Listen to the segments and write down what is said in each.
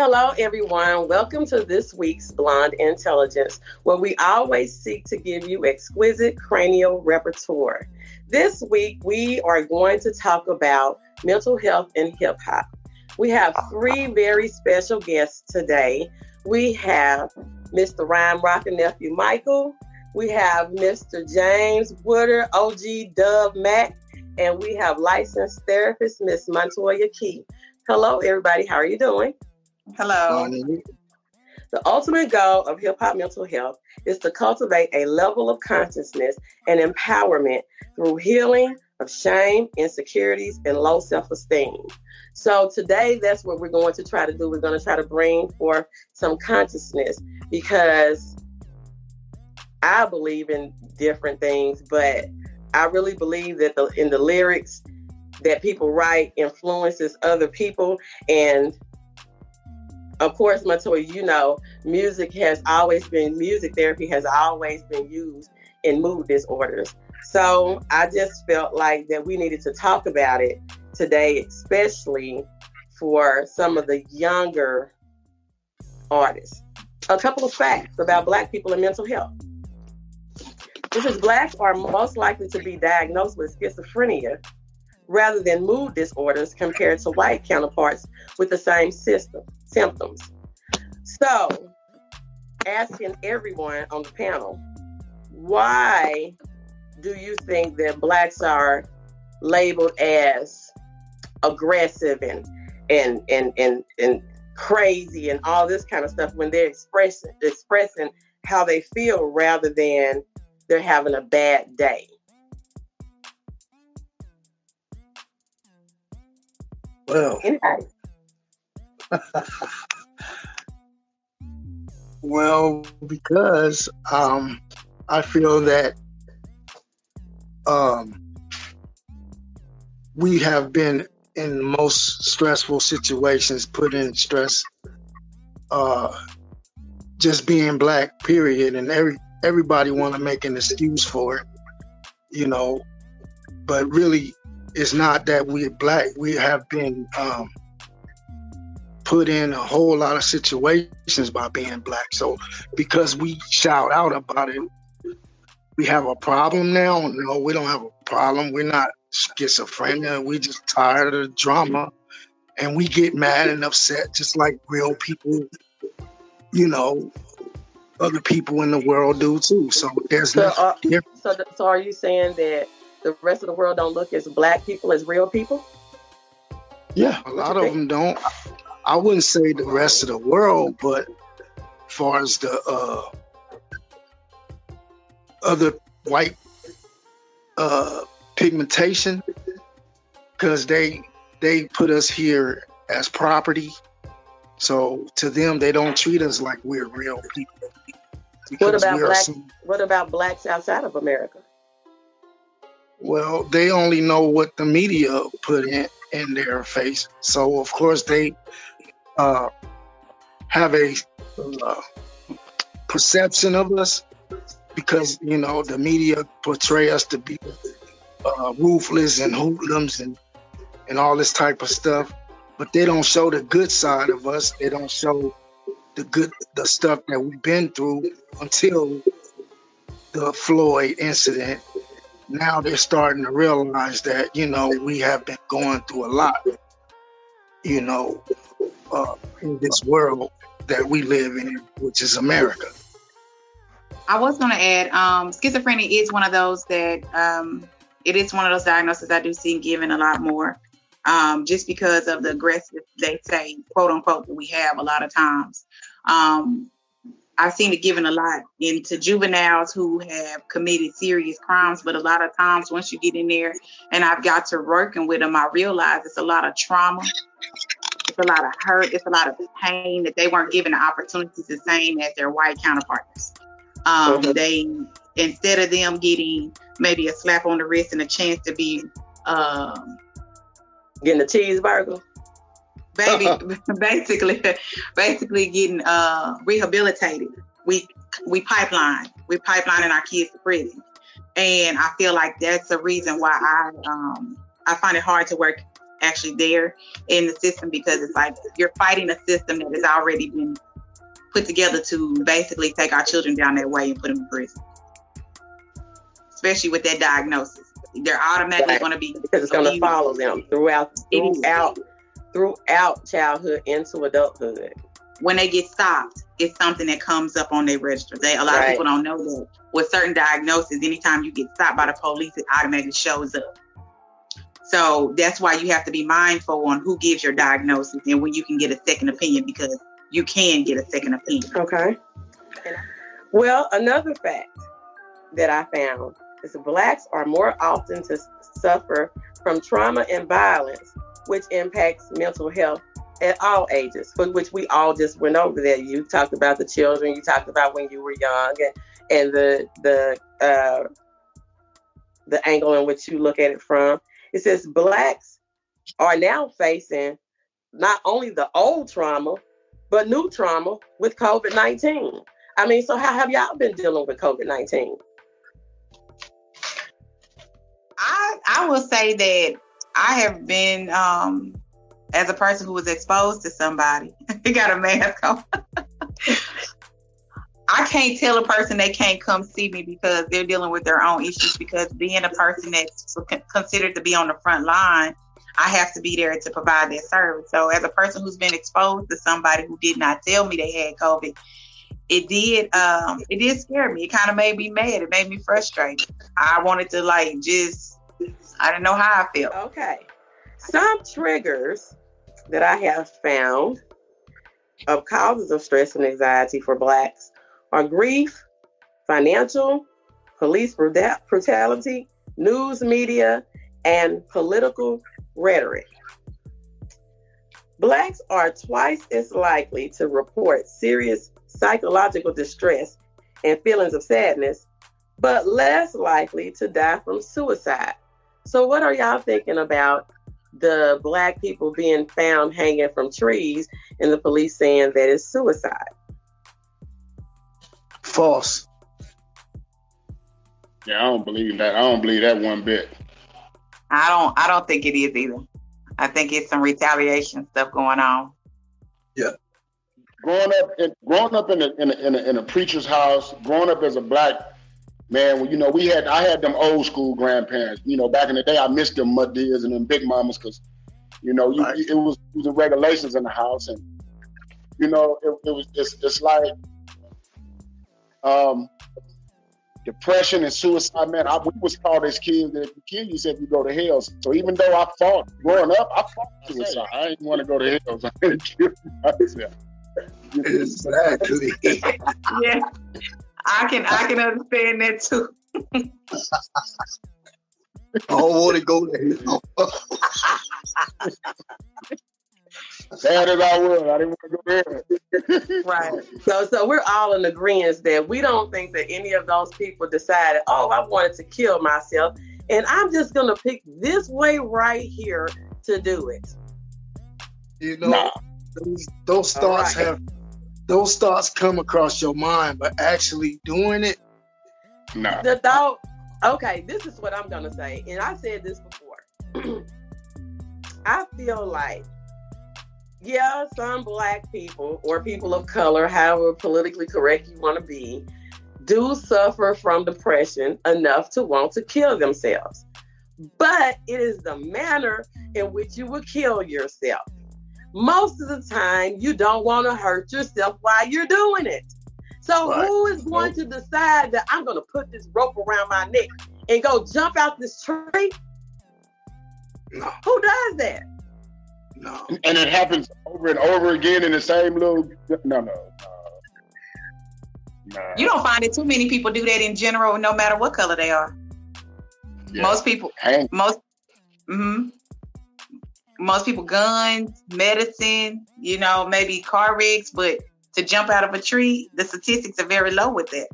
Hello, everyone. Welcome to this week's Blonde Intelligence, where we always seek to give you exquisite cranial repertoire. This week, we are going to talk about mental health and hip hop. We have three very special guests today. We have Mr. Rhyme Rocker Nephew Michael, we have Mr. James Wooder, OG Dub Mac, and we have licensed therapist Miss Montoya Key. Hello, everybody. How are you doing? Hello. The ultimate goal of hip hop mental health is to cultivate a level of consciousness and empowerment through healing of shame, insecurities, and low self esteem. So, today, that's what we're going to try to do. We're going to try to bring forth some consciousness because I believe in different things, but I really believe that the, in the lyrics that people write influences other people and of course, Montoya, you know, music has always been, music therapy has always been used in mood disorders. So I just felt like that we needed to talk about it today, especially for some of the younger artists. A couple of facts about Black people and mental health. This is Blacks are most likely to be diagnosed with schizophrenia rather than mood disorders compared to white counterparts with the same system symptoms. So, asking everyone on the panel, why do you think that blacks are labeled as aggressive and and and and, and crazy and all this kind of stuff when they're expressing expressing how they feel rather than they're having a bad day? Well, Anybody? well, because um, I feel that um, we have been in most stressful situations, put in stress, uh, just being black, period, and every everybody want to make an excuse for it, you know, but really, it's not that we're black. We have been um, put in a whole lot of situations by being black. So because we shout out about it, we have a problem now. No, we don't have a problem. We're not schizophrenia. We just tired of the drama, and we get mad and upset just like real people. You know, other people in the world do too. So there's So, no uh, difference. so, so are you saying that the rest of the world don't look as black people as real people? Yeah, a lot of them don't. I wouldn't say the rest of the world, but as far as the uh, other white uh, pigmentation, because they they put us here as property. So to them, they don't treat us like we're real people. What about black? some- What about blacks outside of America? Well, they only know what the media put in in their face. So of course they uh, have a uh, perception of us because you know the media portray us to be uh, ruthless and hoodlums and and all this type of stuff. But they don't show the good side of us. They don't show the good the stuff that we've been through until the Floyd incident now they're starting to realize that you know we have been going through a lot you know uh, in this world that we live in which is america I was going to add, um, schizophrenia is one of those that um, it is one of those diagnoses I do see given a lot more, um, just because of the aggressive, they say, quote unquote, that we have a lot of times. Um, I've seen it given a lot into juveniles who have committed serious crimes, but a lot of times once you get in there and I've got to working with them, I realize it's a lot of trauma. It's a lot of hurt. It's a lot of pain that they weren't given the opportunities the same as their white counterparts. Um. They instead of them getting maybe a slap on the wrist and a chance to be um, Getting a cheeseburger? Baby basically basically getting uh rehabilitated we we pipeline we pipelining our kids to prison and i feel like that's the reason why i um i find it hard to work actually there in the system because it's like you're fighting a system that has already been put together to basically take our children down that way and put them in prison. Especially with that diagnosis. They're automatically right. going to be because it's going to follow them throughout throughout throughout childhood into adulthood. When they get stopped, it's something that comes up on their register. They a lot right. of people don't know that with certain diagnoses, anytime you get stopped by the police, it automatically shows up. So that's why you have to be mindful on who gives your diagnosis and when you can get a second opinion because you can get a second opinion. Okay. Well, another fact that I found is blacks are more often to suffer from trauma and violence, which impacts mental health at all ages, for which we all just went over there. You talked about the children, you talked about when you were young, and, and the the uh, the angle in which you look at it from. It says blacks are now facing not only the old trauma, but new trauma with COVID 19. I mean, so how have y'all been dealing with COVID 19? I, I will say that I have been, um, as a person who was exposed to somebody, you got a mask on. I can't tell a person they can't come see me because they're dealing with their own issues. Because being a person that's considered to be on the front line, I have to be there to provide that service. So, as a person who's been exposed to somebody who did not tell me they had COVID, it did um, it did scare me. It kind of made me mad. It made me frustrated. I wanted to like just I didn't know how I felt. Okay, some triggers that I have found of causes of stress and anxiety for blacks are grief, financial, police brutality, news media, and political rhetoric. Blacks are twice as likely to report serious psychological distress and feelings of sadness, but less likely to die from suicide. So, what are y'all thinking about the black people being found hanging from trees and the police saying that it's suicide? False. Yeah, I don't believe that. I don't believe that one bit. I don't. I don't think it is either. I think it's some retaliation stuff going on. Yeah. Growing up, in, growing up in a, in a, in a, in a preacher's house, growing up as a black man, you know, we had I had them old school grandparents. You know, back in the day, I missed them madears and them big mamas because, you know, you, right. it was it was the regulations in the house, and you know, it, it was it's, it's like um, depression and suicide, man, I, we was taught as kids that if you kill yourself, you go to hell. So even though I fought growing up, I fought suicide. I didn't want to go to hell. So I didn't kill myself. Exactly. yeah, I can I can understand that too. I don't want to go to hell. Sad as I was, I didn't want to go there. right. So, so we're all in agreement that we don't think that any of those people decided, oh, I wanted to kill myself, and I'm just gonna pick this way right here to do it. You know, nah. those, those thoughts right. have those thoughts come across your mind, but actually doing it, no. Nah. The thought. Okay, this is what I'm gonna say, and I said this before. I feel like yeah, some black people or people of color, however politically correct you want to be, do suffer from depression enough to want to kill themselves. But it is the manner in which you will kill yourself. Most of the time, you don't want to hurt yourself while you're doing it. So, right. who is going to decide that I'm going to put this rope around my neck and go jump out this tree? No. Who does that? No. And it happens over and over again in the same little. No, no. no. You don't find it too many people do that in general, no matter what color they are. Yeah. Most people, Hang. most, mm-hmm. Most people, guns, medicine, you know, maybe car wrecks, but to jump out of a tree, the statistics are very low with that.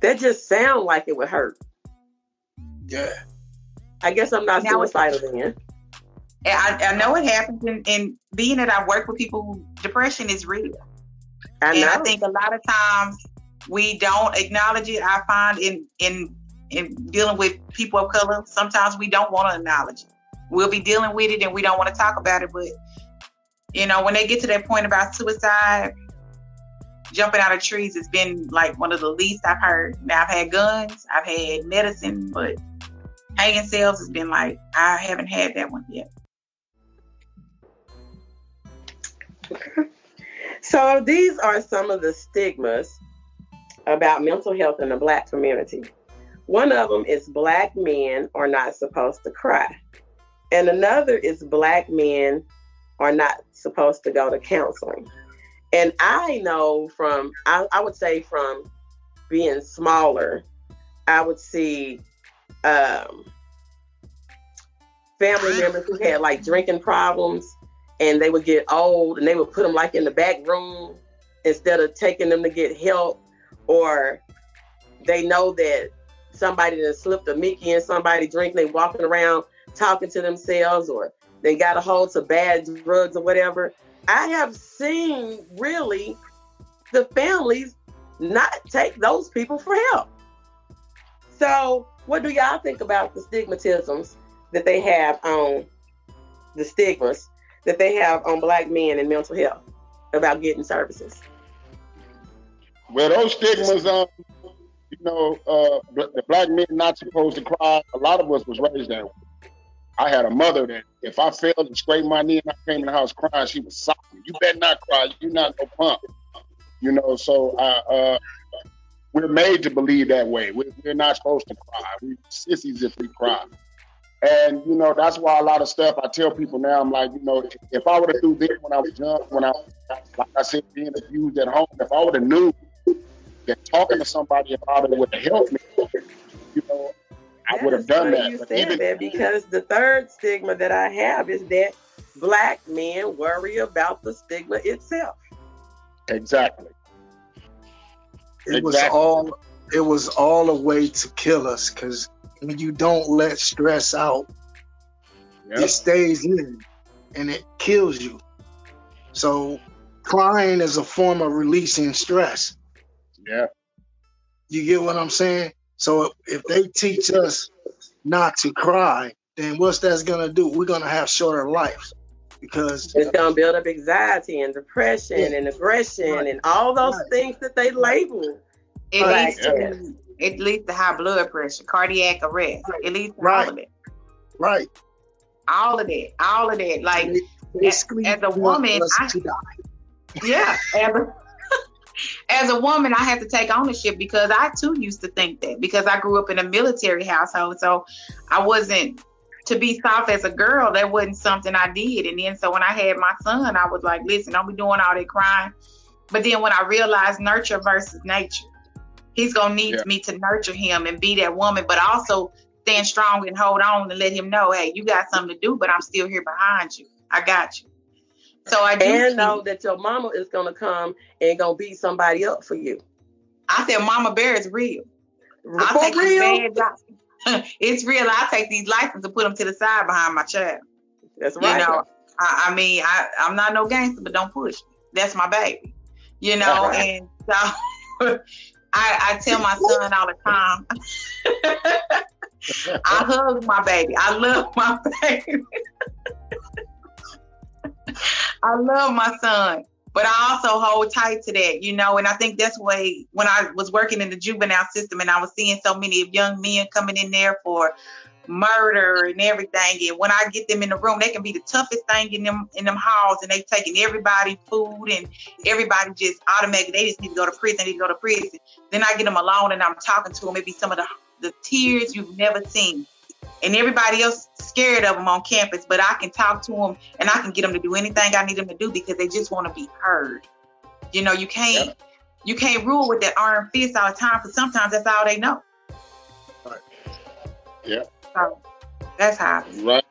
That just sounds like it would hurt. Yeah. I guess I'm not now suicidal then. I, I know it happens, and, and being that I work with people who depression is real. I and I think a lot of times we don't acknowledge it. I find in in in dealing with people of color, sometimes we don't want to acknowledge it. We'll be dealing with it and we don't want to talk about it. But you know, when they get to that point about suicide, jumping out of trees has been like one of the least I've heard. Now I've had guns, I've had medicine, but hanging cells has been like I haven't had that one yet. So these are some of the stigmas about mental health in the black community. One of them is black men are not supposed to cry. And another is black men are not supposed to go to counseling. And I know from, I, I would say from being smaller, I would see um, family members who had like drinking problems and they would get old and they would put them like in the back room instead of taking them to get help or they know that somebody that slipped a Mickey and somebody drinking, they walking around talking to themselves or they got a hold to bad drugs or whatever. I have seen really the families not take those people for help. So, what do y'all think about the stigmatisms that they have on the stigmas that they have on black men and mental health about getting services? Well, those stigmas, um, you know, uh, the black men not supposed to cry. A lot of us was raised that way. I had a mother that if I failed and scraped my knee and I came in the house crying, she was sobbing. You better not cry. You not no punk. You know, so I, uh, we're made to believe that way. We're, we're not supposed to cry. We sissies if we cry. And you know that's why a lot of stuff I tell people now. I'm like, you know, if, I would have do this when I was young, when I, like I said, being abused at home, if I would have knew that talking to somebody about it would have helped me, I would have done that. You said even, that because the third stigma that I have is that black men worry about the stigma itself. Exactly. It exactly. was all it was all a way to kill us because when you don't let stress out, yep. it stays in and it kills you. So crying is a form of releasing stress. Yeah. You get what I'm saying? So if they teach us not to cry, then what's that's gonna do? We're gonna have shorter lives because it's gonna build up anxiety and depression yeah. and aggression right. and all those right. things that they label. It leads to it leads to high blood pressure, cardiac arrest. It leads to right. all of it. Right. All of it. All of that. Like as, as, a woman, I, yeah. As a, as a woman, I have to take ownership because I too used to think that because I grew up in a military household. So I wasn't to be soft as a girl, that wasn't something I did. And then so when I had my son, I was like, listen, don't be doing all that crying. But then when I realized nurture versus nature, he's gonna need yeah. me to nurture him and be that woman, but also stand strong and hold on and let him know, hey, you got something to do, but I'm still here behind you. I got you. So I do and know that your mama is gonna come and gonna beat somebody up for you. I said, Mama Bear is real. I take real? it's real. I take these licenses and put them to the side behind my child. That's right. You know, I, I mean, I, I'm not no gangster, but don't push. That's my baby. You know, right. and so I, I tell my son all the time. I hug my baby. I love my baby. I love my son, but I also hold tight to that, you know. And I think that's why when I was working in the juvenile system and I was seeing so many of young men coming in there for murder and everything. And when I get them in the room, they can be the toughest thing in them in them halls, and they taking everybody food and everybody just automatically they just need to go to prison. They need to go to prison. Then I get them alone and I'm talking to them. Maybe some of the the tears you've never seen and everybody else scared of them on campus, but I can talk to them and I can get them to do anything I need them to do because they just want to be heard. You know, you can't yep. you can't rule with that iron fist all the time because sometimes that's all they know. Right. Yeah. So that's how. Right.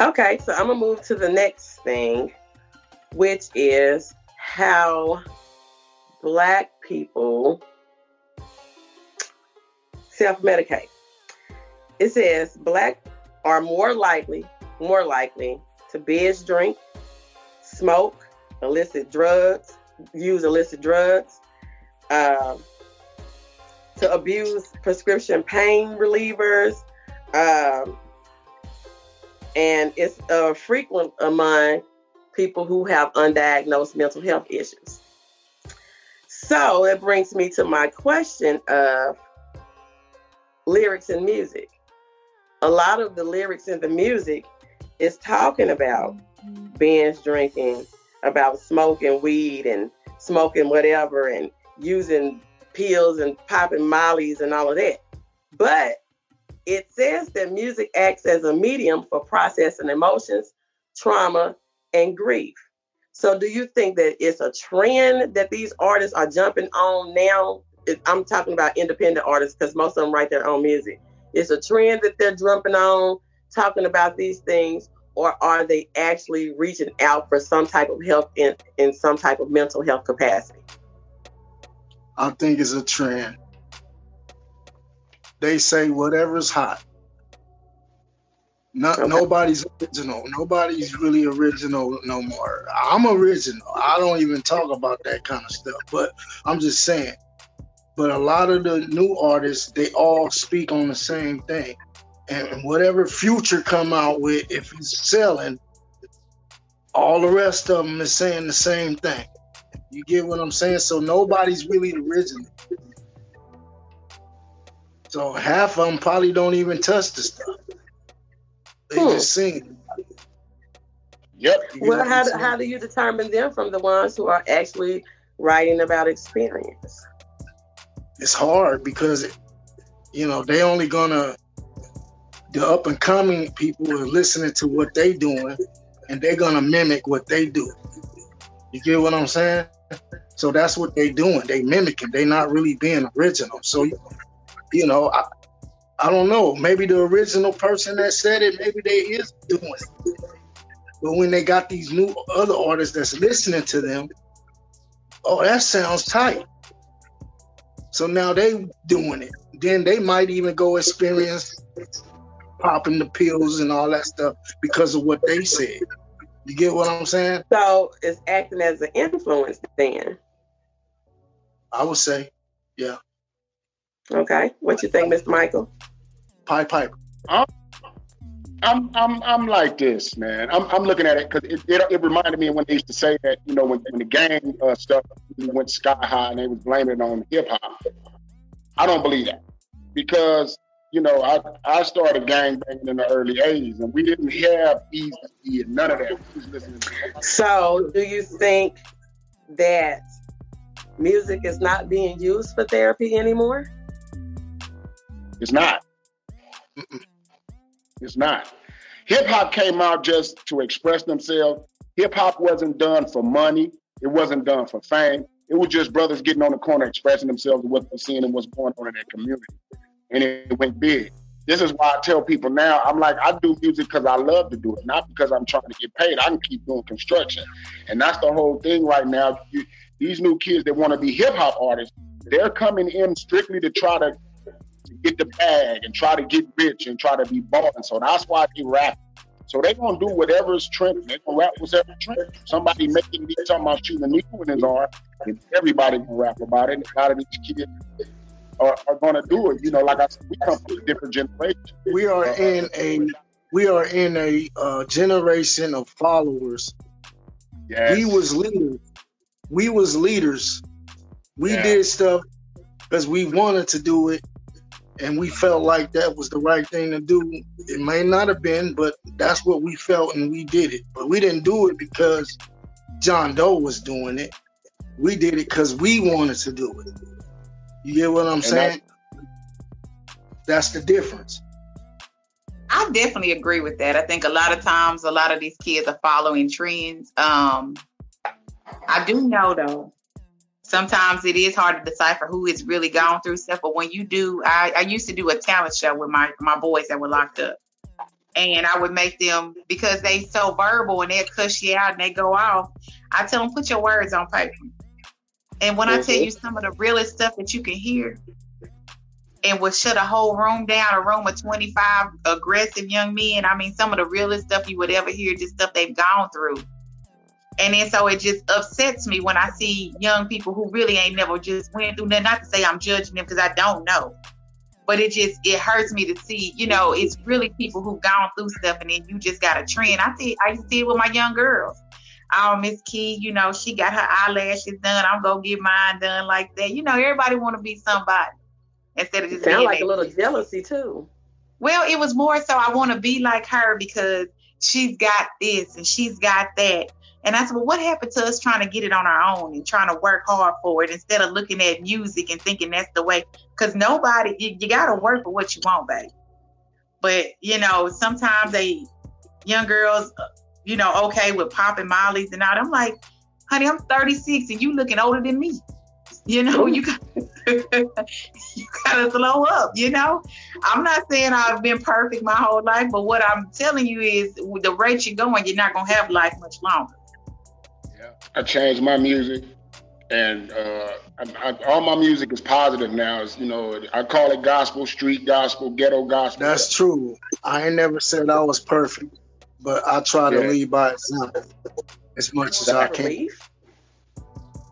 Okay, so I'm gonna move to the next thing, which is how black people self medicate. It says black are more likely, more likely to binge drink, smoke, illicit drugs, use illicit drugs, uh, to abuse prescription pain relievers, Um, and it's uh, frequent among people who have undiagnosed mental health issues. So it brings me to my question of lyrics and music. A lot of the lyrics in the music is talking about binge drinking, about smoking weed and smoking whatever and using pills and popping mollies and all of that. But it says that music acts as a medium for processing emotions, trauma, and grief. So, do you think that it's a trend that these artists are jumping on now? I'm talking about independent artists because most of them write their own music. It's a trend that they're jumping on, talking about these things, or are they actually reaching out for some type of help in, in some type of mental health capacity? I think it's a trend. They say whatever's hot. No, okay. Nobody's original. Nobody's really original no more. I'm original. I don't even talk about that kind of stuff. But I'm just saying. But a lot of the new artists, they all speak on the same thing. And whatever Future come out with, if he's selling, all the rest of them is saying the same thing. You get what I'm saying? So nobody's really original. So half of them probably don't even touch the stuff. They hmm. just sing. Yep. Well, how do, how do you determine them from the ones who are actually writing about experience? It's hard because, you know, they only gonna the up and coming people are listening to what they doing, and they're gonna mimic what they do. You get what I'm saying? So that's what they doing. They mimicking. They not really being original. So, you know, I, I don't know. Maybe the original person that said it, maybe they is doing it. But when they got these new other artists that's listening to them, oh, that sounds tight. So now they doing it. Then they might even go experience popping the pills and all that stuff because of what they said. You get what I'm saying? So it's acting as an influence then. I would say, yeah. Okay. What you think, Mr. Michael? Pipe pipe. I'm, oh, I'm, I'm, I'm like this, man. I'm, I'm looking at it because it, it, it, reminded me when they used to say that, you know, when, when the gang uh, stuff went sky high and they was blaming it on hip hop. I don't believe that because you know, I, I started gang banging in the early 80s and we didn't have easy and none of that. So, do you think that music is not being used for therapy anymore? It's not. It's not. Hip hop came out just to express themselves. Hip hop wasn't done for money. It wasn't done for fame. It was just brothers getting on the corner expressing themselves and what they're seeing and what's going on in their community. And it went big. This is why I tell people now, I'm like, I do music because I love to do it, not because I'm trying to get paid. I can keep doing construction. And that's the whole thing right now. You, these new kids that want to be hip hop artists, they're coming in strictly to try to get the bag and try to get rich and try to be born. So that's why they rap. So they gonna do whatever's trending. They gonna rap whatever trend. Somebody making me talking about shooting a needle in his arm, and everybody gonna rap about it. And a lot of these kids are, are gonna do it. You know, like I said, we come from a different generation. We are uh, in a we are in a uh, generation of followers. Yes. We was leaders. We was leaders. We yeah. did stuff because we wanted to do it and we felt like that was the right thing to do. It may not have been, but that's what we felt and we did it. But we didn't do it because John Doe was doing it. We did it because we wanted to do it. You get what I'm and saying? That's the difference. I definitely agree with that. I think a lot of times, a lot of these kids are following trends. Um, I do know though sometimes it is hard to decipher who has really gone through stuff. But when you do, I, I used to do a talent show with my my boys that were locked up, and I would make them because they so verbal and they cuss you out and they go off. I tell them put your words on paper. And when mm-hmm. I tell you some of the realest stuff that you can hear, and would shut a whole room down, a room of 25 aggressive young men. I mean, some of the realest stuff you would ever hear, just stuff they've gone through. And then so it just upsets me when I see young people who really ain't never just went through nothing. Not to say I'm judging them because I don't know. but it just it hurts me to see, you know, it's really people who've gone through stuff and then you just got a trend. I see I see it with my young girls. Oh, Miss Key, you know, she got her eyelashes done. I'm gonna get mine done like that. You know, everybody wanna be somebody instead of just sound like a little jealousy too. Well, it was more so I want to be like her because she's got this and she's got that. And I said, well, what happened to us trying to get it on our own and trying to work hard for it instead of looking at music and thinking that's the way? Because nobody, you, you got to work for what you want, baby. But, you know, sometimes they, young girls, uh, you know, okay with popping mollies and all. I'm like, honey, I'm 36 and you looking older than me. You know, you got you gotta slow up. You know, I'm not saying I've been perfect my whole life, but what I'm telling you is, with the rate you're going, you're not gonna have life much longer. Yeah, I changed my music, and uh, I, I, all my music is positive now. Is you know, I call it gospel, street gospel, ghetto gospel. That's true. I ain't never said I was perfect, but I try to yeah. lead by example as much as I can.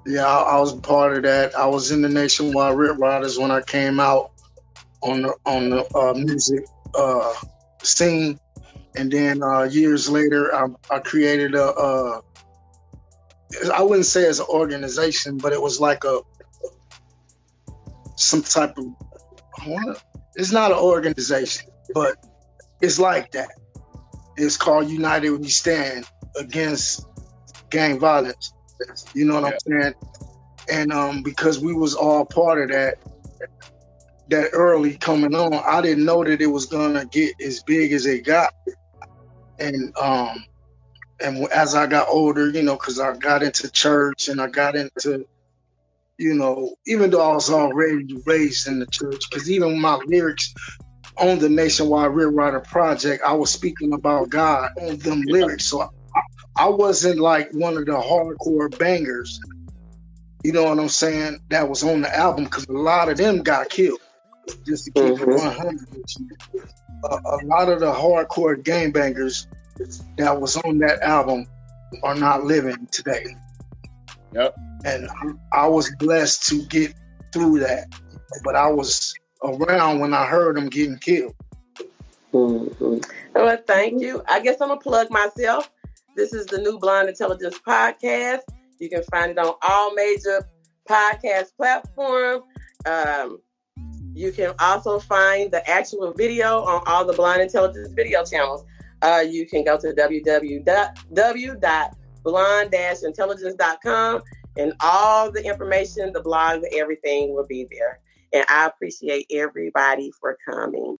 Yeah, I, I, was part of that. I was in the Nationwide Rip Ridaz when I came out on the on the uh, music uh, scene, and then uh, years later, I, I created a. Uh, I wouldn't say as an organization, but it was like a some type of. It's not an organization, but it's like that. It's called United We Stand Against Gang Violence you know what yeah. I'm saying? And um, because we was all part of that, that early coming on, I didn't know that it was gonna get as big as it got. And um, and as I got older, you know, because I got into church and I got into, you know, even though I was already raised in the church, because even my lyrics on the Nationwide Rip Rider Project, I was speaking about God on them lyrics. So I wasn't like one of the hardcore bangers. You know what I'm saying? That was on the album because a lot of them got killed. Just to keep mm-hmm. it 100 a, a lot of the hardcore gang bangers that was on that album are not living today. Yep. And I was blessed to get through that, but I was around when I heard them getting killed. Mm-hmm. Well, thank you. I guess I'm gonna plug myself. This is the new Blonde Intelligence podcast. You can find it on all major podcast platforms. Um, you can also find the actual video on all the Blonde Intelligence video channels. Uh, you can go to www.blonde-intelligence.com and all the information, the blogs, everything will be there. And I appreciate everybody for coming.